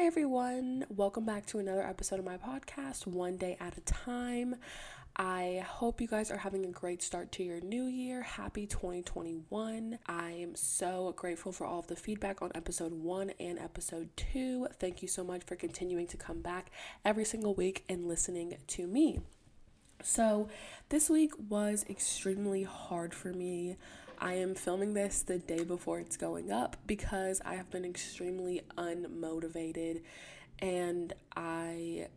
Hi, everyone. Welcome back to another episode of my podcast, One Day at a Time. I hope you guys are having a great start to your new year. Happy 2021. I am so grateful for all of the feedback on episode one and episode two. Thank you so much for continuing to come back every single week and listening to me. So, this week was extremely hard for me. I am filming this the day before it's going up because I have been extremely unmotivated and I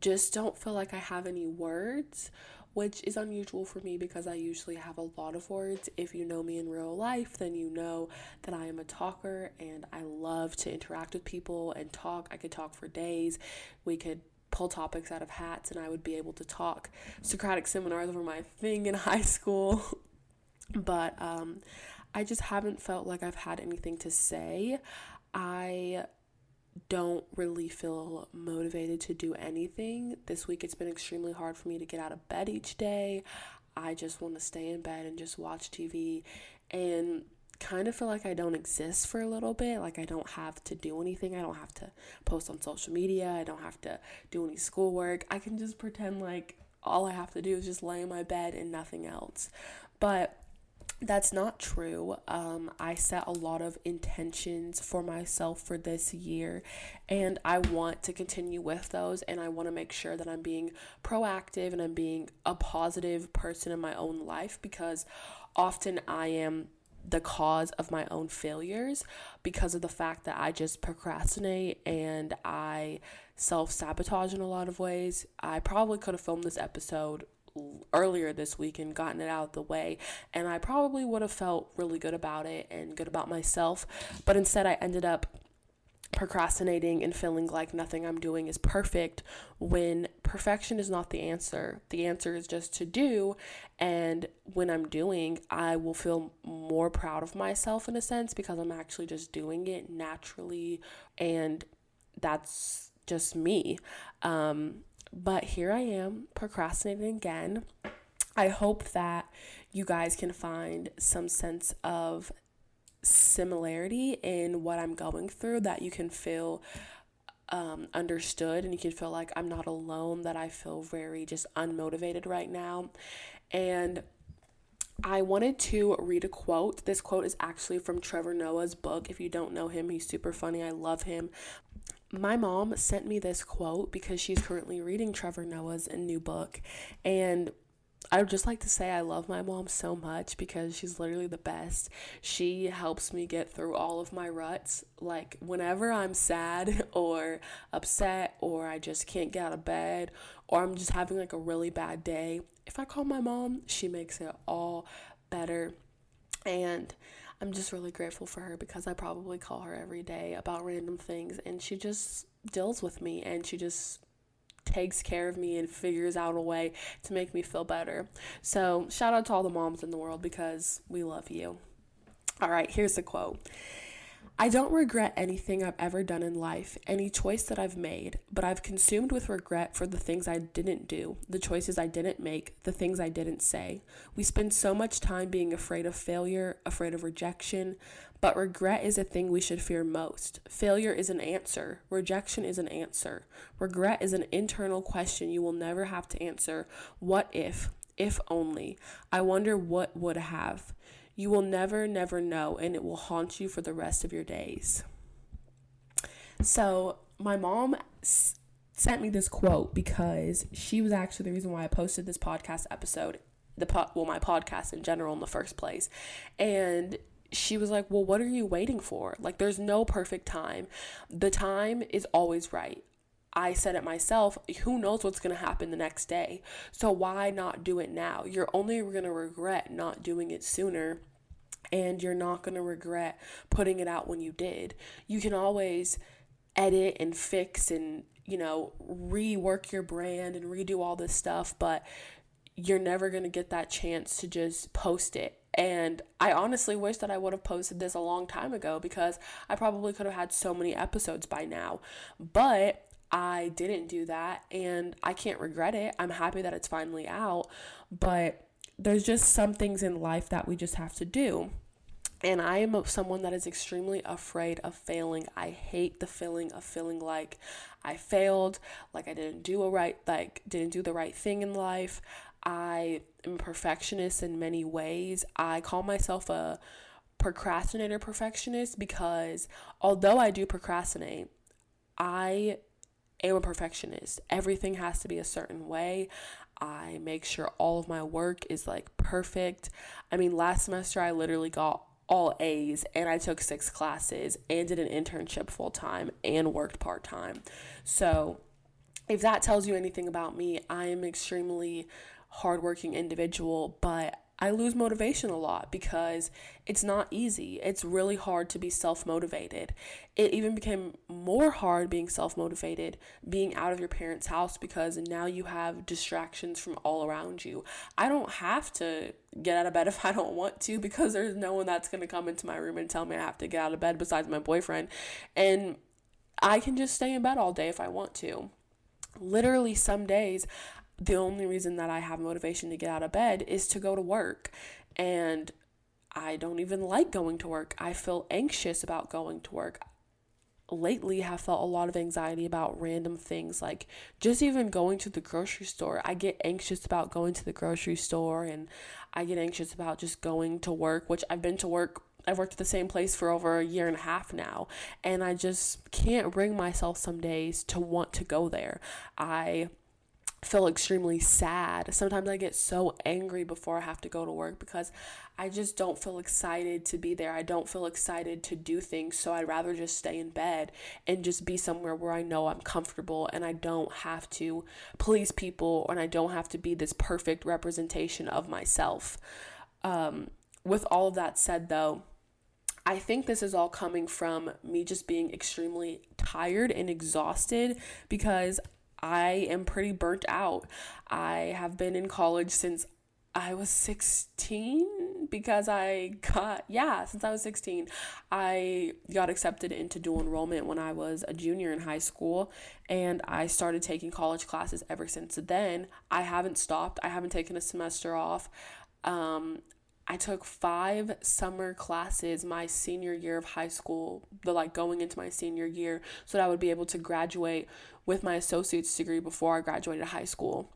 just don't feel like I have any words, which is unusual for me because I usually have a lot of words. If you know me in real life, then you know that I am a talker and I love to interact with people and talk. I could talk for days. We could pull topics out of hats and I would be able to talk. Socratic seminars were my thing in high school. But um, I just haven't felt like I've had anything to say. I don't really feel motivated to do anything. This week it's been extremely hard for me to get out of bed each day. I just want to stay in bed and just watch TV and kind of feel like I don't exist for a little bit. Like I don't have to do anything. I don't have to post on social media. I don't have to do any schoolwork. I can just pretend like all I have to do is just lay in my bed and nothing else. But that's not true. Um, I set a lot of intentions for myself for this year, and I want to continue with those. And I want to make sure that I'm being proactive and I'm being a positive person in my own life because often I am the cause of my own failures because of the fact that I just procrastinate and I self sabotage in a lot of ways. I probably could have filmed this episode earlier this week and gotten it out of the way. And I probably would have felt really good about it and good about myself. But instead, I ended up procrastinating and feeling like nothing I'm doing is perfect when perfection is not the answer. The answer is just to do. And when I'm doing, I will feel more proud of myself in a sense because I'm actually just doing it naturally. And that's just me. Um, but here I am procrastinating again. I hope that you guys can find some sense of similarity in what I'm going through, that you can feel um, understood and you can feel like I'm not alone, that I feel very just unmotivated right now. And I wanted to read a quote. This quote is actually from Trevor Noah's book. If you don't know him, he's super funny. I love him my mom sent me this quote because she's currently reading Trevor Noah's new book. And I would just like to say I love my mom so much because she's literally the best. She helps me get through all of my ruts. Like, whenever I'm sad or upset, or I just can't get out of bed, or I'm just having like a really bad day, if I call my mom, she makes it all better. And I'm just really grateful for her because I probably call her every day about random things and she just deals with me and she just takes care of me and figures out a way to make me feel better. So, shout out to all the moms in the world because we love you. All right, here's the quote. I don't regret anything I've ever done in life, any choice that I've made, but I've consumed with regret for the things I didn't do, the choices I didn't make, the things I didn't say. We spend so much time being afraid of failure, afraid of rejection, but regret is a thing we should fear most. Failure is an answer, rejection is an answer. Regret is an internal question you will never have to answer. What if? If only. I wonder what would have. You will never, never know, and it will haunt you for the rest of your days. So, my mom sent me this quote because she was actually the reason why I posted this podcast episode, the po- well, my podcast in general in the first place. And she was like, Well, what are you waiting for? Like, there's no perfect time. The time is always right. I said it myself, who knows what's going to happen the next day? So why not do it now? You're only going to regret not doing it sooner and you're not going to regret putting it out when you did. You can always edit and fix and, you know, rework your brand and redo all this stuff, but you're never going to get that chance to just post it. And I honestly wish that I would have posted this a long time ago because I probably could have had so many episodes by now. But I didn't do that and I can't regret it. I'm happy that it's finally out, but there's just some things in life that we just have to do. And I am someone that is extremely afraid of failing. I hate the feeling of feeling like I failed, like I didn't do a right like didn't do the right thing in life. I am perfectionist in many ways. I call myself a procrastinator perfectionist because although I do procrastinate, I am a perfectionist. Everything has to be a certain way. I make sure all of my work is like perfect. I mean, last semester I literally got all A's and I took six classes and did an internship full time and worked part time. So, if that tells you anything about me, I am extremely hardworking individual, but I lose motivation a lot because it's not easy. It's really hard to be self motivated. It even became more hard being self motivated being out of your parents' house because now you have distractions from all around you. I don't have to get out of bed if I don't want to because there's no one that's going to come into my room and tell me I have to get out of bed besides my boyfriend. And I can just stay in bed all day if I want to. Literally, some days the only reason that I have motivation to get out of bed is to go to work. And I don't even like going to work. I feel anxious about going to work. Lately, have felt a lot of anxiety about random things like just even going to the grocery store. I get anxious about going to the grocery store and I get anxious about just going to work, which I've been to work I've worked at the same place for over a year and a half now, and I just can't bring myself some days to want to go there. I feel extremely sad. Sometimes I get so angry before I have to go to work because I just don't feel excited to be there. I don't feel excited to do things. So I'd rather just stay in bed and just be somewhere where I know I'm comfortable and I don't have to please people and I don't have to be this perfect representation of myself. Um, with all of that said, though, I think this is all coming from me just being extremely tired and exhausted because I am pretty burnt out. I have been in college since I was 16 because I got, yeah, since I was 16, I got accepted into dual enrollment when I was a junior in high school. And I started taking college classes ever since then. I haven't stopped, I haven't taken a semester off. Um, I took five summer classes my senior year of high school, the like going into my senior year, so that I would be able to graduate with my associate's degree before I graduated high school.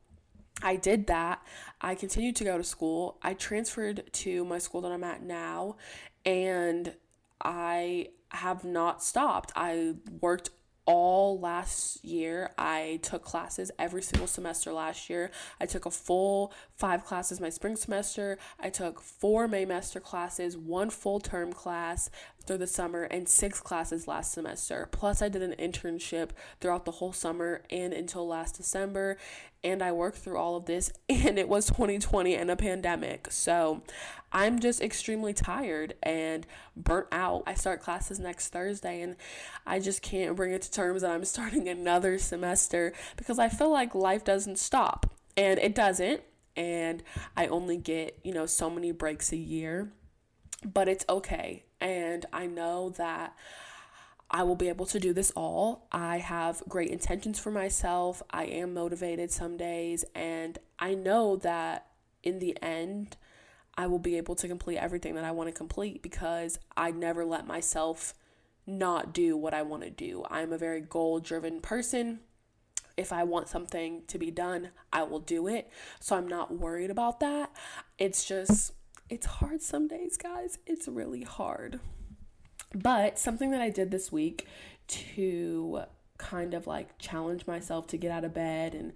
I did that. I continued to go to school. I transferred to my school that I'm at now, and I have not stopped. I worked all last year. I took classes every single semester last year. I took a full five classes my spring semester. I took four Maymester classes, one full term class through the summer, and six classes last semester. Plus, I did an internship throughout the whole summer and until last December. And I worked through all of this, and it was 2020 and a pandemic. So I'm just extremely tired and burnt out. I start classes next Thursday, and I just can't bring it to terms that I'm starting another semester because I feel like life doesn't stop, and it doesn't. And I only get, you know, so many breaks a year, but it's okay. And I know that I will be able to do this all. I have great intentions for myself. I am motivated some days, and I know that in the end, I will be able to complete everything that I want to complete because I never let myself not do what I want to do. I'm a very goal driven person. If I want something to be done, I will do it. So I'm not worried about that. It's just, it's hard some days, guys. It's really hard. But something that I did this week to kind of like challenge myself to get out of bed and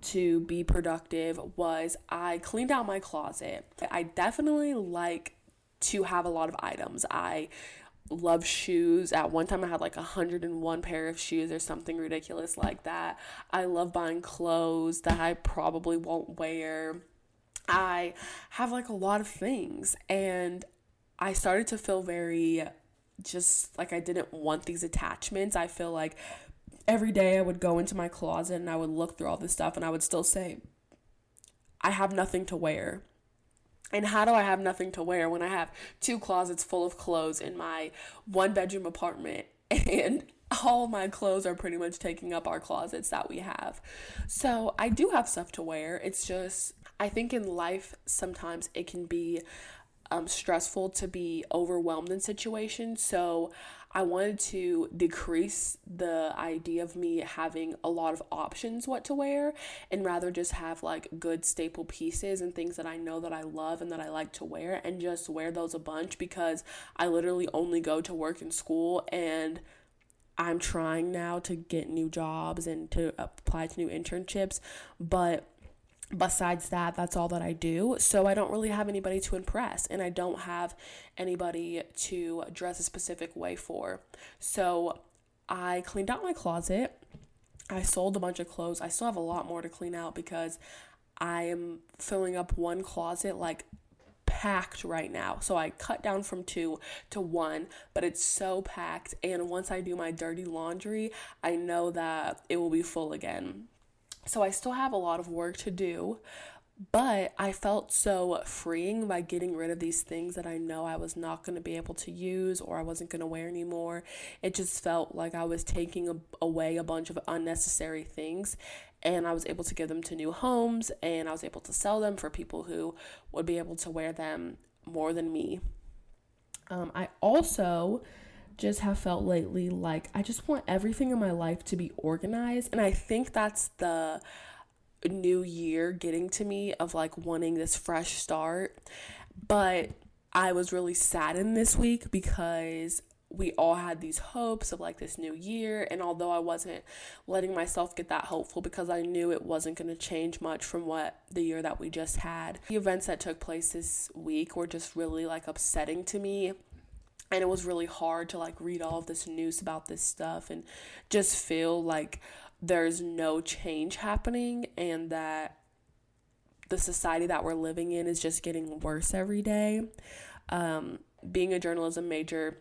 to be productive was I cleaned out my closet. I definitely like to have a lot of items. I love shoes. At one time, I had like 101 pair of shoes or something ridiculous like that. I love buying clothes that I probably won't wear. I have like a lot of things, and I started to feel very just like I didn't want these attachments. I feel like every day I would go into my closet and I would look through all this stuff and I would still say, I have nothing to wear. And how do I have nothing to wear when I have two closets full of clothes in my one bedroom apartment and all my clothes are pretty much taking up our closets that we have. So I do have stuff to wear. It's just, I think in life, sometimes it can be um, stressful to be overwhelmed in situations. So I wanted to decrease the idea of me having a lot of options what to wear and rather just have like good staple pieces and things that I know that I love and that I like to wear and just wear those a bunch because I literally only go to work and school and I'm trying now to get new jobs and to apply to new internships, but besides that, that's all that I do. So I don't really have anybody to impress and I don't have anybody to dress a specific way for. So I cleaned out my closet. I sold a bunch of clothes. I still have a lot more to clean out because I am filling up one closet like packed right now. So I cut down from two to one, but it's so packed. And once I do my dirty laundry, I know that it will be full again. So I still have a lot of work to do, but I felt so freeing by getting rid of these things that I know I was not going to be able to use or I wasn't going to wear anymore. It just felt like I was taking a, away a bunch of unnecessary things and I was able to give them to new homes and I was able to sell them for people who would be able to wear them more than me. Um, I also just have felt lately like I just want everything in my life to be organized. And I think that's the new year getting to me of like wanting this fresh start. But I was really saddened this week because we all had these hopes of like this new year and although I wasn't letting myself get that hopeful because I knew it wasn't going to change much from what the year that we just had. The events that took place this week were just really like upsetting to me and it was really hard to like read all of this news about this stuff and just feel like there's no change happening and that the society that we're living in is just getting worse every day. Um, being a journalism major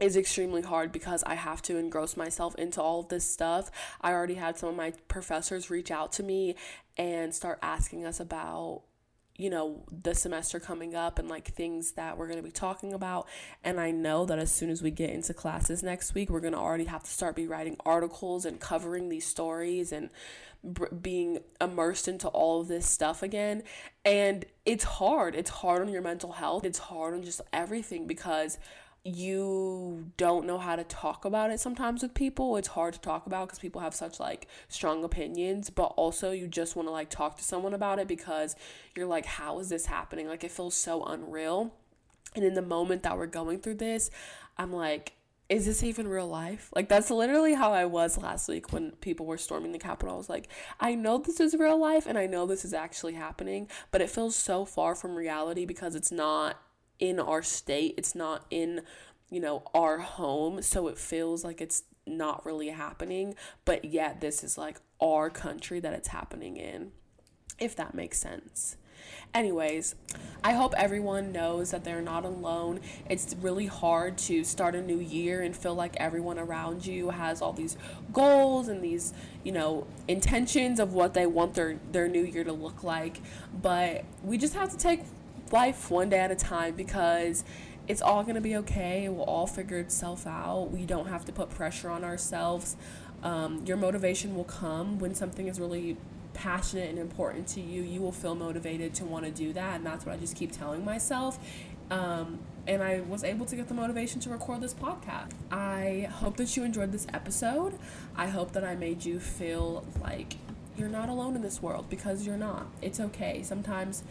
is extremely hard because I have to engross myself into all of this stuff. I already had some of my professors reach out to me and start asking us about you know, the semester coming up and like things that we're going to be talking about. And I know that as soon as we get into classes next week, we're going to already have to start be writing articles and covering these stories and being immersed into all of this stuff again. And it's hard. It's hard on your mental health. It's hard on just everything because you don't know how to talk about it sometimes with people. It's hard to talk about because people have such like strong opinions, but also you just want to like talk to someone about it because you're like, how is this happening? Like it feels so unreal. And in the moment that we're going through this, I'm like, is this even real life? Like that's literally how I was last week when people were storming the Capitol. I was like, I know this is real life and I know this is actually happening, but it feels so far from reality because it's not in our state. It's not in, you know, our home. So it feels like it's not really happening. But yet, this is like our country that it's happening in, if that makes sense. Anyways, I hope everyone knows that they're not alone. It's really hard to start a new year and feel like everyone around you has all these goals and these, you know, intentions of what they want their their new year to look like. But we just have to take life one day at a time because it's all going to be okay. We'll all figure itself out. We don't have to put pressure on ourselves. Um, your motivation will come when something is really passionate and important to you. You will feel motivated to want to do that. And that's what I just keep telling myself. Um, and I was able to get the motivation to record this podcast. I hope that you enjoyed this episode. I hope that I made you feel like you're not alone in this world because you're not. It's okay. Sometimes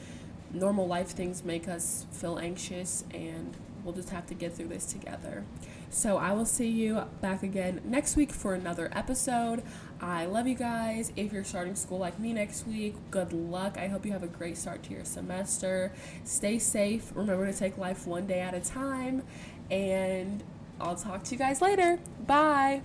normal life things make us feel anxious and we'll just have to get through this together. So I will see you back again next week for another episode. I love you guys. If you're starting school like me next week, good luck. I hope you have a great start to your semester. Stay safe. Remember to take life one day at a time. And I'll talk to you guys later. Bye.